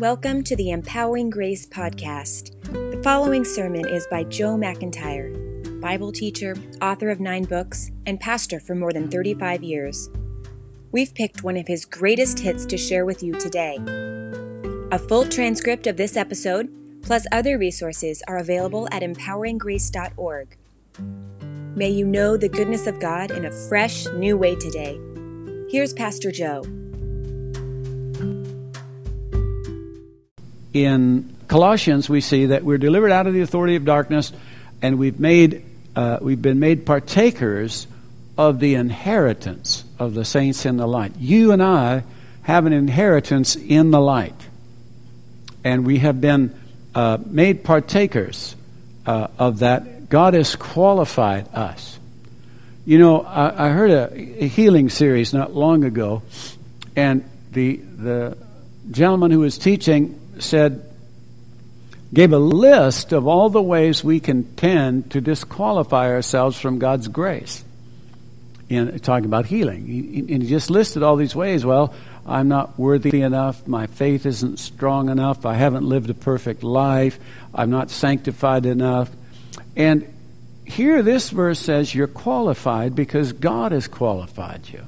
Welcome to the Empowering Grace podcast. The following sermon is by Joe McIntyre, Bible teacher, author of nine books, and pastor for more than 35 years. We've picked one of his greatest hits to share with you today. A full transcript of this episode, plus other resources, are available at empoweringgrace.org. May you know the goodness of God in a fresh, new way today. Here's Pastor Joe. In Colossians, we see that we're delivered out of the authority of darkness, and we've made uh, we've been made partakers of the inheritance of the saints in the light. You and I have an inheritance in the light, and we have been uh, made partakers uh, of that. God has qualified us. You know, I, I heard a, a healing series not long ago, and the the gentleman who was teaching said, gave a list of all the ways we can tend to disqualify ourselves from God's grace. In talking about healing, and he just listed all these ways. Well, I'm not worthy enough. My faith isn't strong enough. I haven't lived a perfect life. I'm not sanctified enough. And here, this verse says you're qualified because God has qualified you.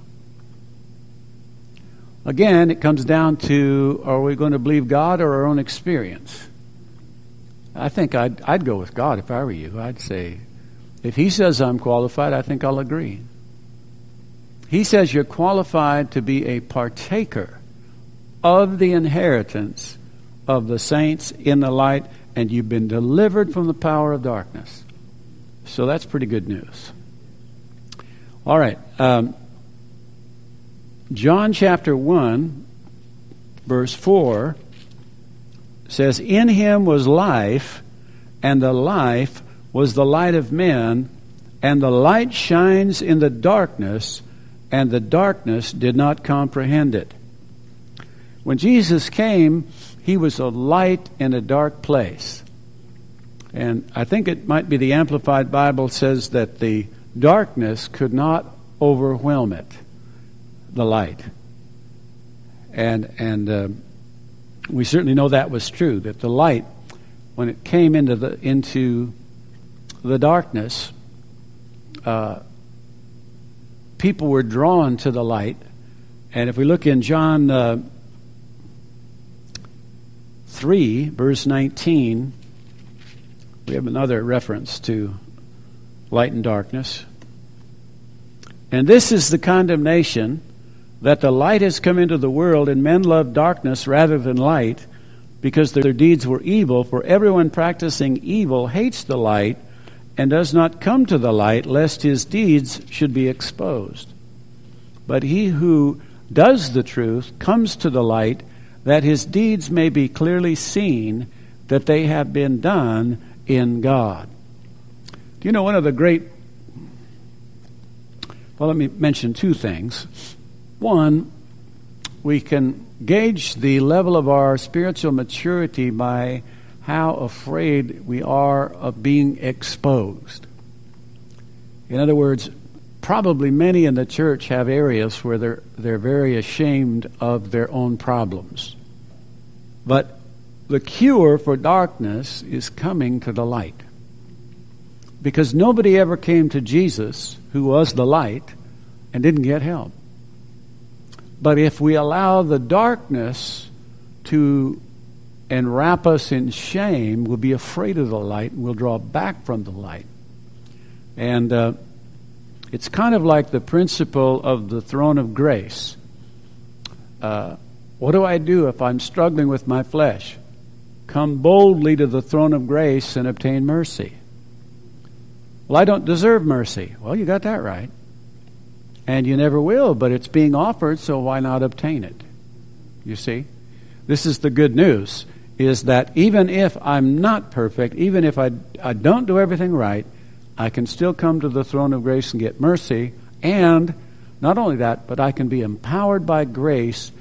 Again, it comes down to are we going to believe God or our own experience? I think I'd, I'd go with God if I were you. I'd say, if He says I'm qualified, I think I'll agree. He says you're qualified to be a partaker of the inheritance of the saints in the light, and you've been delivered from the power of darkness. So that's pretty good news. All right. Um, John chapter 1, verse 4 says, In him was life, and the life was the light of men, and the light shines in the darkness, and the darkness did not comprehend it. When Jesus came, he was a light in a dark place. And I think it might be the Amplified Bible says that the darkness could not overwhelm it the light. And, and uh, we certainly know that was true, that the light, when it came into the, into the darkness, uh, people were drawn to the light. And if we look in John uh, 3, verse 19, we have another reference to light and darkness. And this is the condemnation that the light has come into the world and men love darkness rather than light because their deeds were evil. For everyone practicing evil hates the light and does not come to the light lest his deeds should be exposed. But he who does the truth comes to the light that his deeds may be clearly seen that they have been done in God. Do you know one of the great well, let me mention two things. One, we can gauge the level of our spiritual maturity by how afraid we are of being exposed. In other words, probably many in the church have areas where they're, they're very ashamed of their own problems. But the cure for darkness is coming to the light. Because nobody ever came to Jesus, who was the light, and didn't get help. But if we allow the darkness to enwrap us in shame, we'll be afraid of the light and we'll draw back from the light. And uh, it's kind of like the principle of the throne of grace. Uh, what do I do if I'm struggling with my flesh? Come boldly to the throne of grace and obtain mercy. Well, I don't deserve mercy. Well, you got that right and you never will, but it's being offered, so why not obtain it? You see? This is the good news is that even if I'm not perfect, even if I, I don't do everything right, I can still come to the throne of grace and get mercy. And not only that, but I can be empowered by grace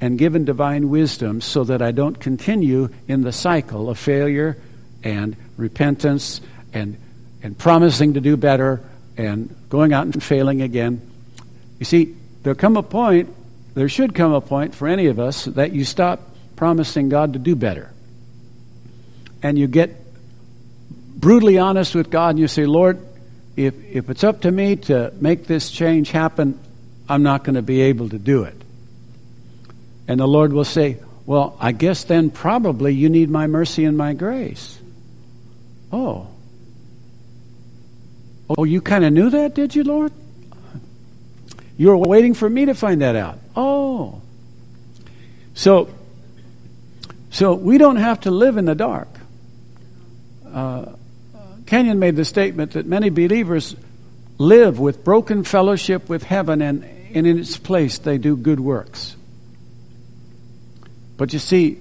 and given divine wisdom so that I don't continue in the cycle of failure and repentance and, and promising to do better and going out and failing again. You see, there'll come a point, there should come a point for any of us, that you stop promising God to do better. And you get brutally honest with God and you say, Lord, if, if it's up to me to make this change happen, I'm not going to be able to do it. And the Lord will say, Well, I guess then probably you need my mercy and my grace. Oh. Oh, you kind of knew that, did you, Lord? You were waiting for me to find that out. Oh. So, so we don't have to live in the dark. Uh, Kenyon made the statement that many believers live with broken fellowship with heaven, and, and in its place they do good works. But you see,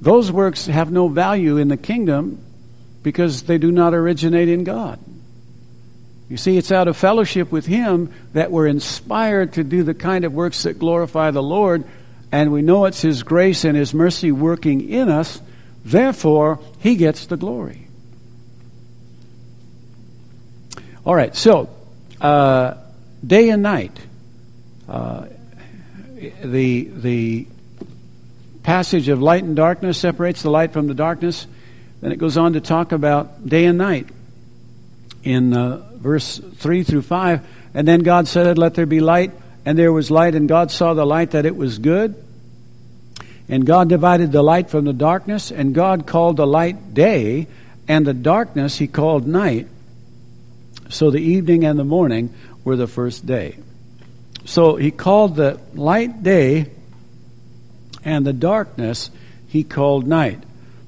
those works have no value in the kingdom because they do not originate in God. You see, it's out of fellowship with Him that we're inspired to do the kind of works that glorify the Lord, and we know it's His grace and His mercy working in us. Therefore, He gets the glory. All right, so uh, day and night. Uh, the the passage of light and darkness separates the light from the darkness. Then it goes on to talk about day and night in uh, verse 3 through 5. And then God said, Let there be light, and there was light, and God saw the light that it was good. And God divided the light from the darkness, and God called the light day, and the darkness he called night. So the evening and the morning were the first day. So he called the light day, and the darkness he called night.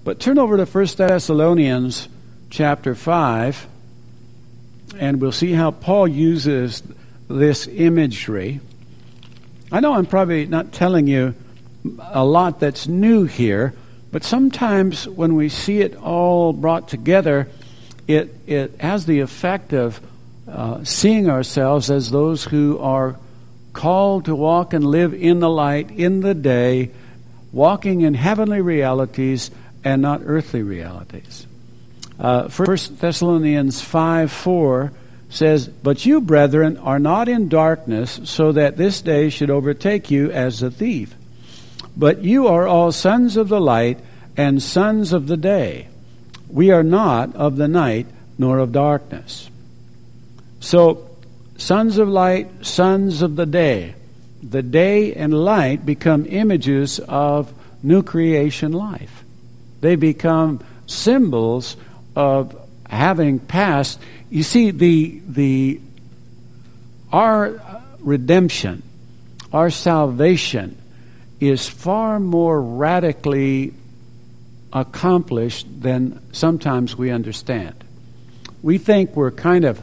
But turn over to 1 Thessalonians chapter 5, and we'll see how Paul uses this imagery. I know I'm probably not telling you a lot that's new here, but sometimes when we see it all brought together, it, it has the effect of uh, seeing ourselves as those who are called to walk and live in the light, in the day, walking in heavenly realities and not earthly realities. Uh, 1 Thessalonians 5 4 says, But you, brethren, are not in darkness, so that this day should overtake you as a thief. But you are all sons of the light and sons of the day. We are not of the night nor of darkness. So, sons of light, sons of the day. The day and light become images of new creation life. They become symbols of having passed. You see, the, the, our redemption, our salvation, is far more radically accomplished than sometimes we understand. We think we're kind of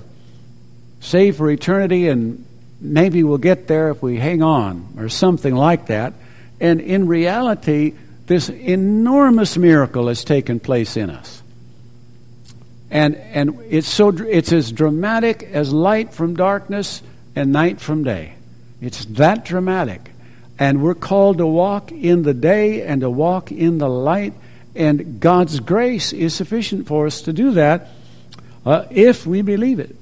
saved for eternity and maybe we'll get there if we hang on or something like that. And in reality, this enormous miracle has taken place in us. And, and it's, so, it's as dramatic as light from darkness and night from day. It's that dramatic. And we're called to walk in the day and to walk in the light and God's grace is sufficient for us to do that uh, if we believe it.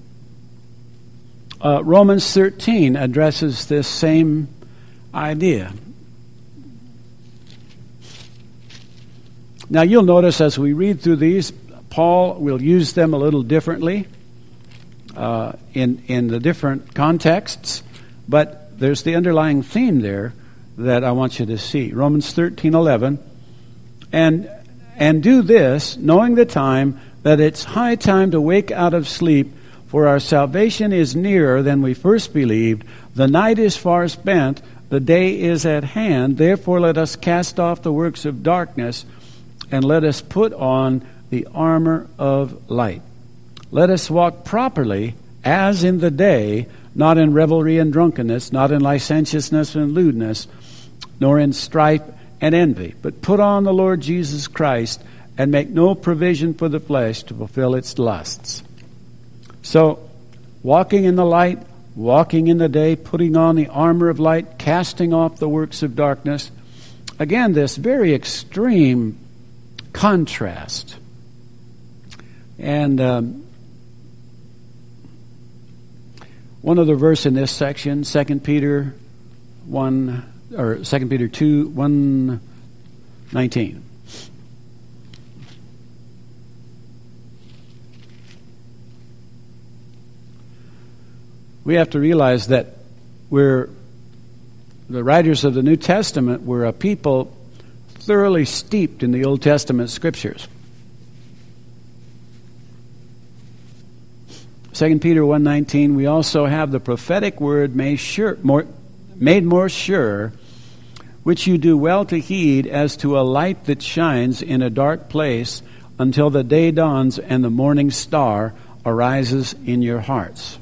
Uh, Romans 13 addresses this same idea. Now, you'll notice as we read through these, Paul will use them a little differently uh, in, in the different contexts, but there's the underlying theme there that I want you to see. Romans 13 11. And and do this, knowing the time, that it's high time to wake out of sleep, for our salvation is nearer than we first believed. The night is far spent, the day is at hand. Therefore, let us cast off the works of darkness, and let us put on the armor of light. Let us walk properly as in the day, not in revelry and drunkenness, not in licentiousness and lewdness, nor in strife and envy, but put on the Lord Jesus Christ and make no provision for the flesh to fulfill its lusts. So, walking in the light, walking in the day, putting on the armor of light, casting off the works of darkness. Again, this very extreme contrast. And um, one other verse in this section, 2 Peter 1 or 2 Peter 2, 1, 19. We have to realize that we're the writers of the New Testament were a people thoroughly steeped in the Old Testament scriptures. 2 Peter 1:19 we also have the prophetic word made sure more made more sure which you do well to heed as to a light that shines in a dark place until the day dawns and the morning star arises in your hearts.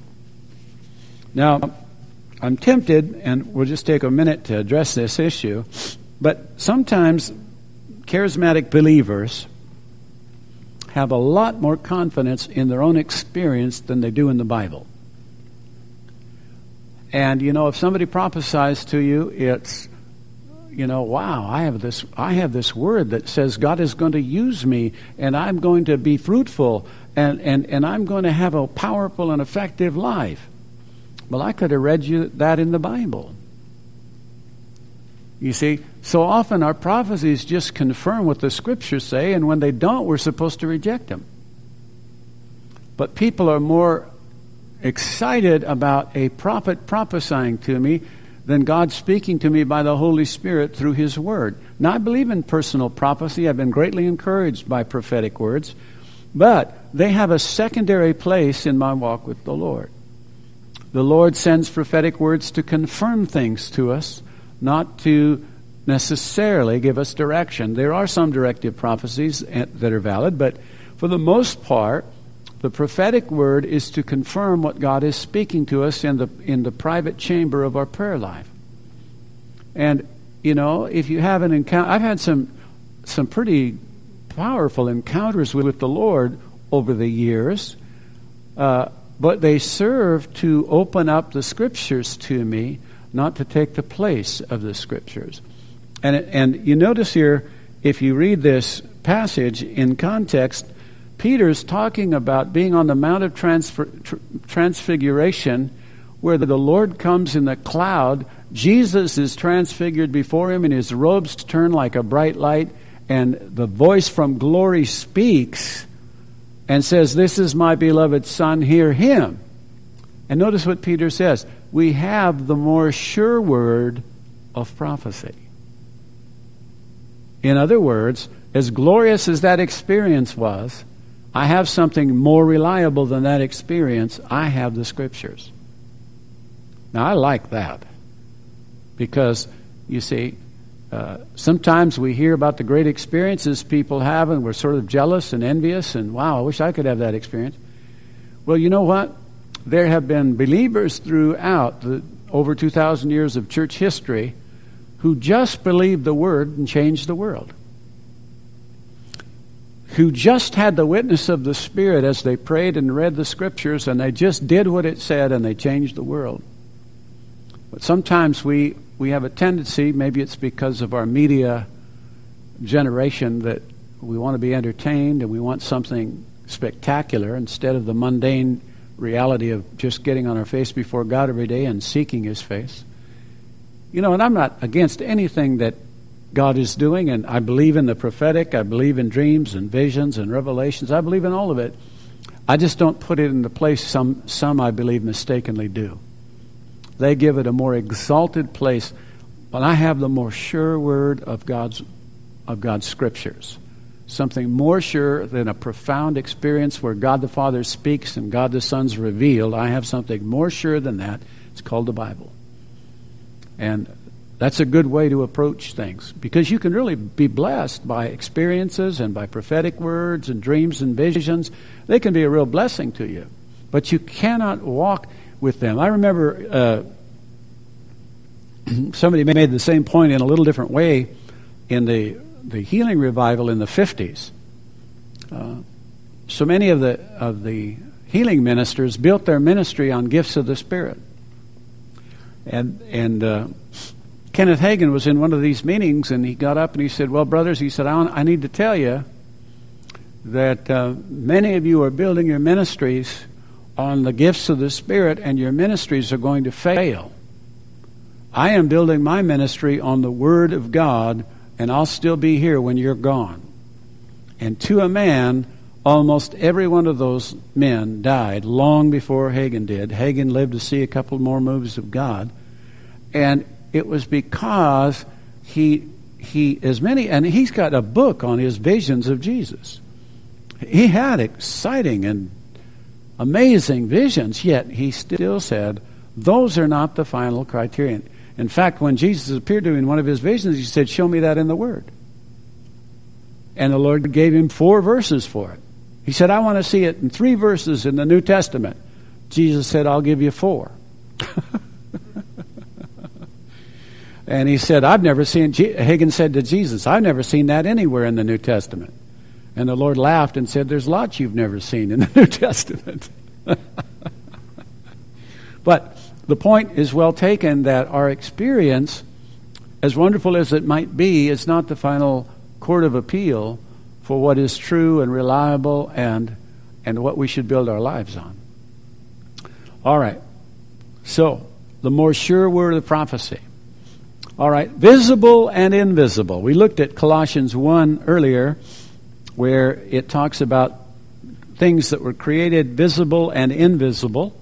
Now, I'm tempted, and we'll just take a minute to address this issue, but sometimes charismatic believers have a lot more confidence in their own experience than they do in the Bible. And you know, if somebody prophesies to you, it's you know, wow, I have this I have this word that says God is going to use me and I'm going to be fruitful and, and, and I'm going to have a powerful and effective life. Well, I could have read you that in the Bible. You see, so often our prophecies just confirm what the scriptures say, and when they don't, we're supposed to reject them. But people are more excited about a prophet prophesying to me than God speaking to me by the Holy Spirit through His Word. Now, I believe in personal prophecy. I've been greatly encouraged by prophetic words, but they have a secondary place in my walk with the Lord. The Lord sends prophetic words to confirm things to us, not to necessarily give us direction. There are some directive prophecies that are valid, but for the most part, the prophetic word is to confirm what God is speaking to us in the, in the private chamber of our prayer life. And, you know, if you have an encounter, I've had some, some pretty powerful encounters with, with the Lord over the years. Uh, but they serve to open up the scriptures to me, not to take the place of the scriptures. And, and you notice here, if you read this passage in context, Peter's talking about being on the Mount of Transfer, tr- Transfiguration, where the Lord comes in the cloud. Jesus is transfigured before him, and his robes turn like a bright light, and the voice from glory speaks and says, This is my beloved Son, hear him. And notice what Peter says we have the more sure word of prophecy. In other words, as glorious as that experience was, I have something more reliable than that experience. I have the scriptures. Now, I like that because, you see, uh, sometimes we hear about the great experiences people have, and we're sort of jealous and envious, and wow, I wish I could have that experience. Well, you know what? There have been believers throughout the over 2,000 years of church history who just believed the word and changed the world. Who just had the witness of the Spirit as they prayed and read the scriptures, and they just did what it said and they changed the world. But sometimes we we have a tendency, maybe it's because of our media generation, that we want to be entertained and we want something spectacular instead of the mundane reality of just getting on our face before God every day and seeking His face. You know, and I'm not against anything that God is doing, and I believe in the prophetic, I believe in dreams and visions and revelations, I believe in all of it. I just don't put it in the place some, some I believe mistakenly do. They give it a more exalted place. But I have the more sure word of God's, of God's scriptures. Something more sure than a profound experience where God the Father speaks and God the Son's revealed. I have something more sure than that. It's called the Bible. And that's a good way to approach things because you can really be blessed by experiences and by prophetic words and dreams and visions. They can be a real blessing to you. But you cannot walk with them. I remember uh, somebody made the same point in a little different way in the, the healing revival in the 50s. Uh, so many of the, of the healing ministers built their ministry on gifts of the Spirit. And, and uh, Kenneth Hagin was in one of these meetings, and he got up and he said, Well, brothers, he said, I, I need to tell you that uh, many of you are building your ministries on the gifts of the Spirit, and your ministries are going to fail. I am building my ministry on the Word of God and I'll still be here when you're gone. And to a man, almost every one of those men died long before Hagin did. Hagin lived to see a couple more moves of God. And it was because he, he, as many, and he's got a book on his visions of Jesus. He had exciting and amazing visions, yet he still said, those are not the final criterion. In fact, when Jesus appeared to him in one of his visions, he said, Show me that in the Word. And the Lord gave him four verses for it. He said, I want to see it in three verses in the New Testament. Jesus said, I'll give you four. and he said, I've never seen, Hagin said to Jesus, I've never seen that anywhere in the New Testament. And the Lord laughed and said, There's lots you've never seen in the New Testament. but the point is well taken that our experience, as wonderful as it might be, is not the final court of appeal for what is true and reliable and, and what we should build our lives on. All right. So, the more sure word of prophecy. All right. Visible and invisible. We looked at Colossians 1 earlier, where it talks about things that were created visible and invisible.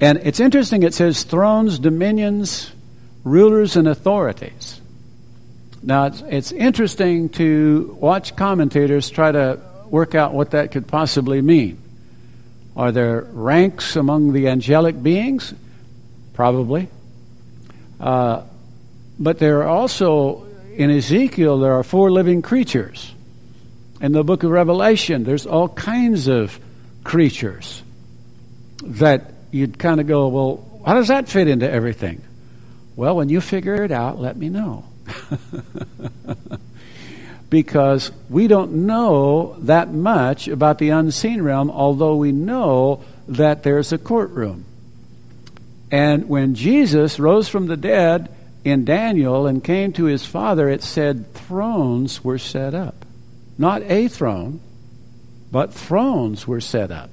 And it's interesting, it says thrones, dominions, rulers, and authorities. Now, it's, it's interesting to watch commentators try to work out what that could possibly mean. Are there ranks among the angelic beings? Probably. Uh, but there are also, in Ezekiel, there are four living creatures. In the book of Revelation, there's all kinds of creatures that you'd kind of go, well, how does that fit into everything? Well, when you figure it out, let me know. because we don't know that much about the unseen realm, although we know that there's a courtroom. And when Jesus rose from the dead in Daniel and came to his Father, it said thrones were set up. Not a throne, but thrones were set up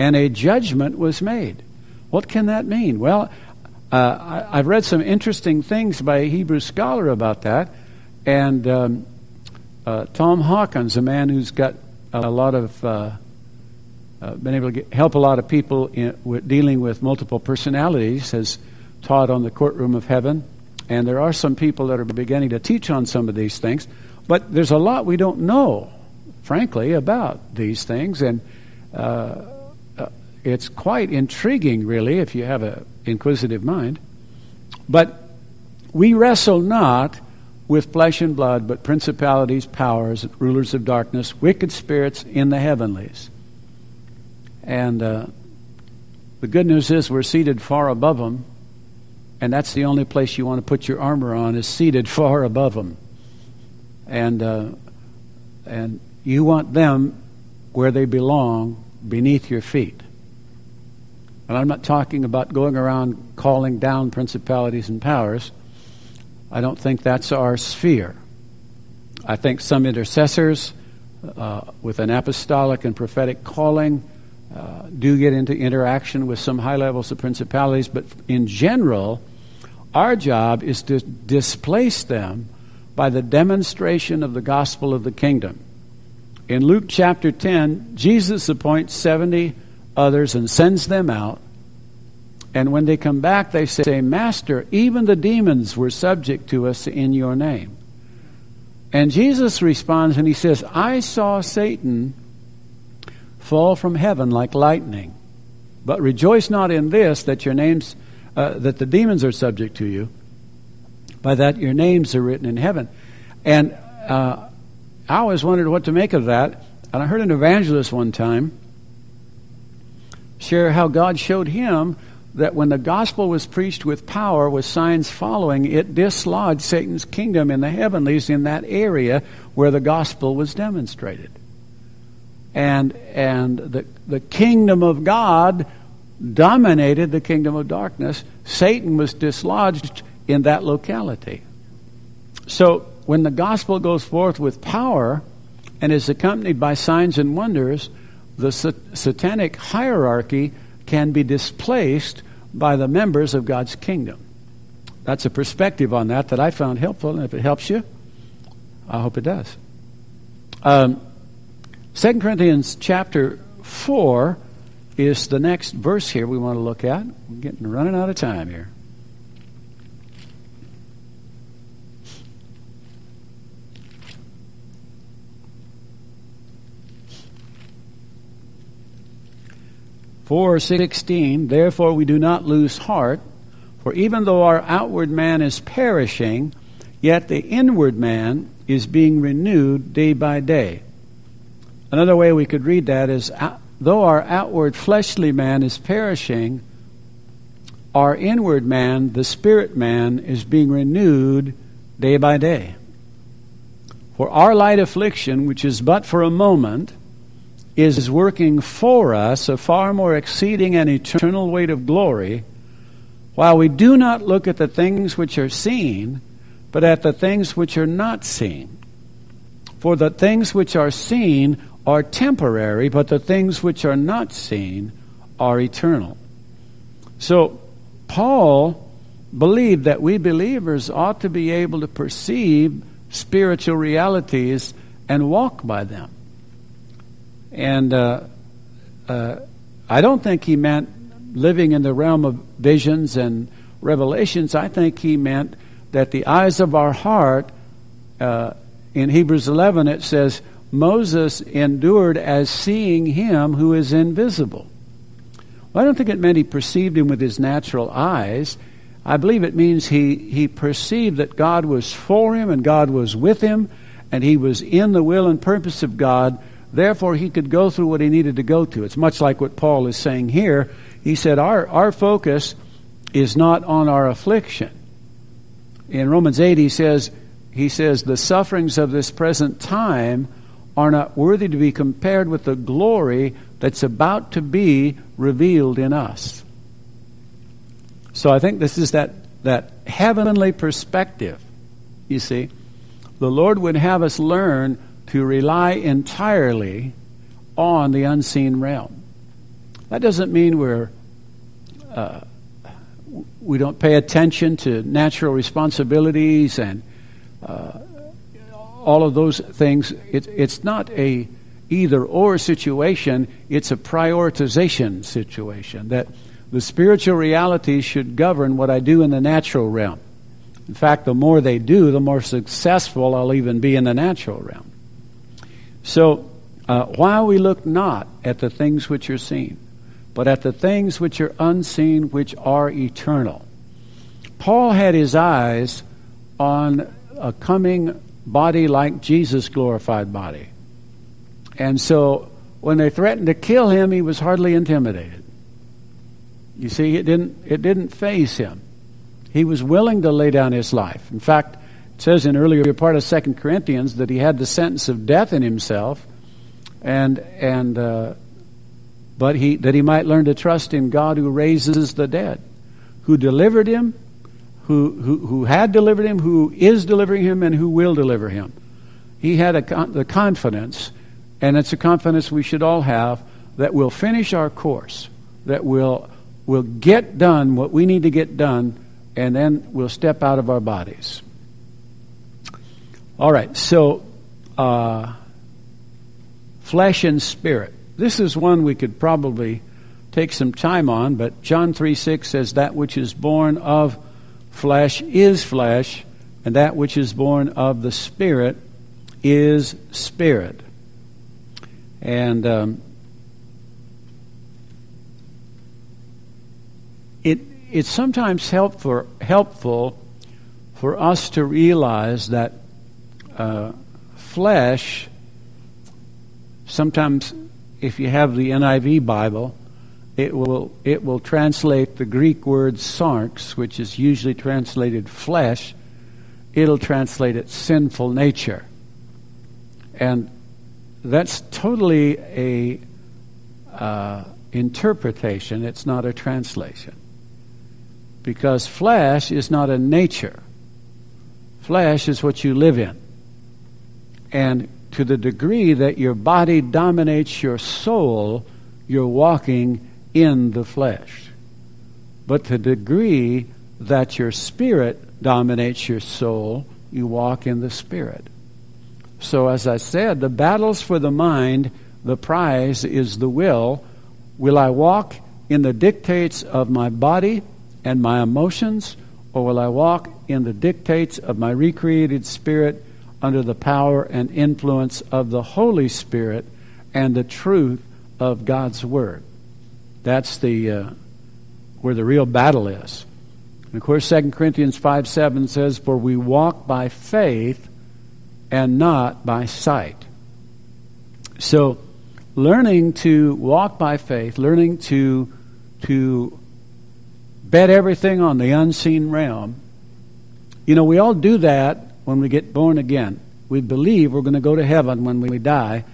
and a judgment was made. What can that mean? Well, uh, I, have read some interesting things by a Hebrew scholar about that, and um, uh, Tom Hawkins, a man who's got a lot of uh, uh been able to get, help a lot of people in, with dealing with multiple personalities, has taught on the courtroom of heaven, and there are some people that are beginning to teach on some of these things, but there's a lot we don't know, frankly, about these things, and uh, it's quite intriguing, really, if you have an inquisitive mind. But we wrestle not with flesh and blood, but principalities, powers, rulers of darkness, wicked spirits in the heavenlies. And uh, the good news is we're seated far above them, and that's the only place you want to put your armor on is seated far above them. And uh, and you want them where they belong, beneath your feet. And I'm not talking about going around calling down principalities and powers. I don't think that's our sphere. I think some intercessors uh, with an apostolic and prophetic calling uh, do get into interaction with some high levels of principalities, but in general, our job is to displace them by the demonstration of the gospel of the kingdom. In Luke chapter 10, Jesus appoints 70 others and sends them out. And when they come back, they say, Master, even the demons were subject to us in your name. And Jesus responds and he says, I saw Satan fall from heaven like lightning. But rejoice not in this, that your names, uh, that the demons are subject to you, by that your names are written in heaven. And uh, I always wondered what to make of that. And I heard an evangelist one time share how God showed him that when the gospel was preached with power, with signs following, it dislodged Satan's kingdom in the heavenlies in that area where the gospel was demonstrated. And, and the, the kingdom of God dominated the kingdom of darkness. Satan was dislodged in that locality. So when the gospel goes forth with power and is accompanied by signs and wonders, the satanic hierarchy can be displaced by the members of God's kingdom. that's a perspective on that that I found helpful, and if it helps you, I hope it does. Um, 2 Corinthians chapter 4 is the next verse here we want to look at. We're getting running out of time here. Four sixteen. Therefore, we do not lose heart, for even though our outward man is perishing, yet the inward man is being renewed day by day. Another way we could read that is though our outward fleshly man is perishing, our inward man, the spirit man, is being renewed day by day. For our light affliction, which is but for a moment, is working for us a far more exceeding and eternal weight of glory, while we do not look at the things which are seen, but at the things which are not seen. For the things which are seen are temporary, but the things which are not seen are eternal. So, Paul believed that we believers ought to be able to perceive spiritual realities and walk by them. And uh, uh, I don't think he meant living in the realm of visions and revelations. I think he meant that the eyes of our heart, uh, in Hebrews 11, it says, Moses endured as seeing him who is invisible. Well, I don't think it meant he perceived him with his natural eyes. I believe it means he, he perceived that God was for him and God was with him and he was in the will and purpose of God Therefore, he could go through what he needed to go to. It's much like what Paul is saying here. He said, Our, our focus is not on our affliction. In Romans 8, he says, he says, The sufferings of this present time are not worthy to be compared with the glory that's about to be revealed in us. So I think this is that, that heavenly perspective, you see. The Lord would have us learn to rely entirely on the unseen realm. That doesn't mean we're uh, we don't pay attention to natural responsibilities and uh, all of those things. It, it's not a either or situation. It's a prioritization situation that the spiritual realities should govern what I do in the natural realm. In fact, the more they do, the more successful I'll even be in the natural realm. So, uh, while we look not at the things which are seen, but at the things which are unseen, which are eternal. Paul had his eyes on a coming body like Jesus' glorified body. And so when they threatened to kill him, he was hardly intimidated. You see, it didn't, it didn't faze him. He was willing to lay down his life. In fact, it says in earlier part of Second Corinthians that he had the sentence of death in himself, and and uh, but he that he might learn to trust in God who raises the dead, who delivered him, who who, who had delivered him, who is delivering him, and who will deliver him. He had a, the confidence, and it's a confidence we should all have that we'll finish our course, that we'll we'll get done what we need to get done, and then we'll step out of our bodies. All right, so uh, flesh and spirit. This is one we could probably take some time on, but John 3 6 says, That which is born of flesh is flesh, and that which is born of the spirit is spirit. And um, it, it's sometimes helpful, helpful for us to realize that uh, flesh, sometimes if you have the NIV Bible, it will it will translate the Greek word sarx, which is usually translated flesh. It'll translate it sinful nature, and that's totally a uh, interpretation. It's not a translation because flesh is not a nature. Flesh is what you live in. And to the degree that your body dominates your soul, you're walking in the flesh. But to the degree that your spirit dominates your soul, you walk in the spirit. So, as I said, the battles for the mind, the prize is the will. Will I walk in the dictates of my body and my emotions, or will I walk in the dictates of my recreated spirit under the power and influence of the Holy Spirit and the truth of God's Word? That's the uh, where the real battle is. And of course, 2 Corinthians 5 7 says, For we walk by faith and not by sight. So, learning to walk by faith, learning to, to bet everything on the unseen realm, you know, we all do that when we get born again. We believe we're going to go to heaven when we die.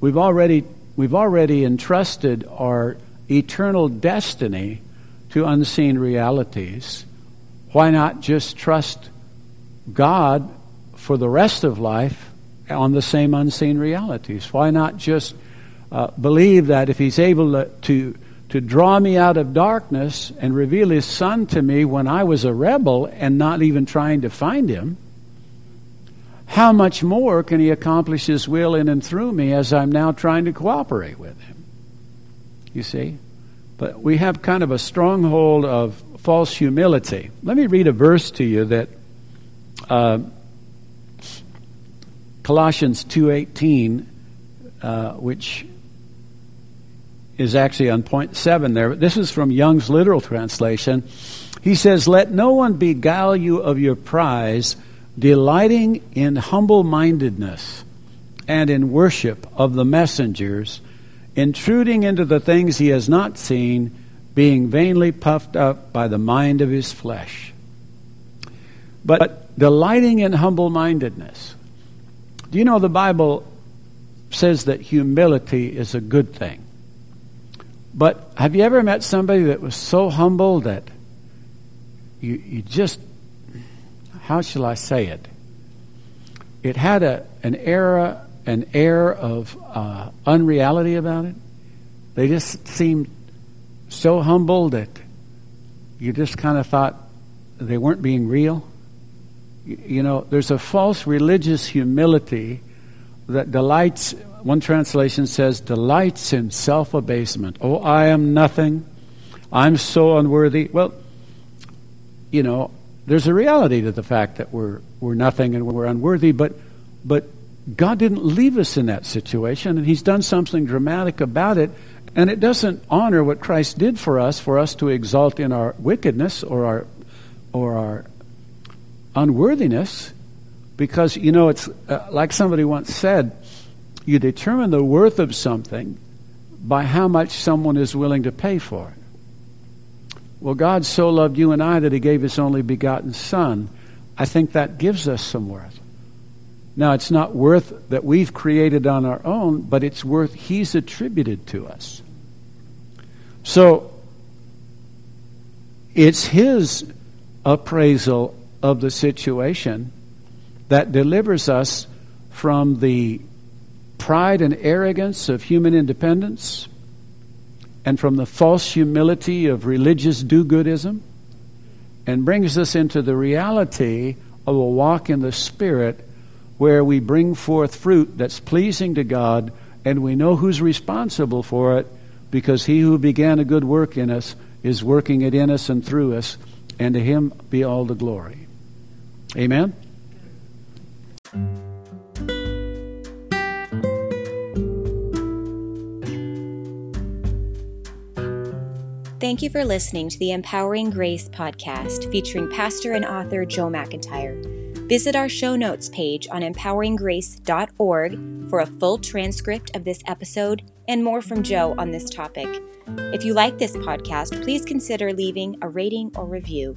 We've already, we've already entrusted our eternal destiny to unseen realities. Why not just trust God for the rest of life on the same unseen realities? Why not just uh, believe that if He's able to, to, to draw me out of darkness and reveal His Son to me when I was a rebel and not even trying to find Him, how much more can He accomplish His will in and through me as I'm now trying to cooperate with Him? You see? But we have kind of a stronghold of false humility. Let me read a verse to you that uh, Colossians two eighteen, uh, which is actually on point seven there. This is from Young's literal translation. He says, "Let no one beguile you of your prize, delighting in humble mindedness and in worship of the messengers." intruding into the things he has not seen, being vainly puffed up by the mind of his flesh. But delighting in humble mindedness. Do you know the Bible says that humility is a good thing? But have you ever met somebody that was so humble that you, you just, how shall I say it? It had a, an era an air of uh, unreality about it. They just seemed so humble that you just kind of thought they weren't being real. You know, there's a false religious humility that delights, one translation says, delights in self abasement. Oh, I am nothing. I'm so unworthy. Well, you know, there's a reality to the fact that we're, we're nothing and we're unworthy, but, but God didn't leave us in that situation, and He's done something dramatic about it. And it doesn't honor what Christ did for us, for us to exalt in our wickedness or our, or our unworthiness, because, you know, it's uh, like somebody once said you determine the worth of something by how much someone is willing to pay for it. Well, God so loved you and I that He gave His only begotten Son. I think that gives us some worth. Now, it's not worth that we've created on our own, but it's worth He's attributed to us. So, it's His appraisal of the situation that delivers us from the pride and arrogance of human independence and from the false humility of religious do goodism and brings us into the reality of a walk in the Spirit where we bring forth fruit that's pleasing to God and we know who's responsible for it because he who began a good work in us is working it in us and through us, and to him be all the glory. Amen? Thank you for listening to the Empowering Grace podcast featuring pastor and author Joe McIntyre. Visit our show notes page on empoweringgrace.org for a full transcript of this episode and more from Joe on this topic. If you like this podcast, please consider leaving a rating or review.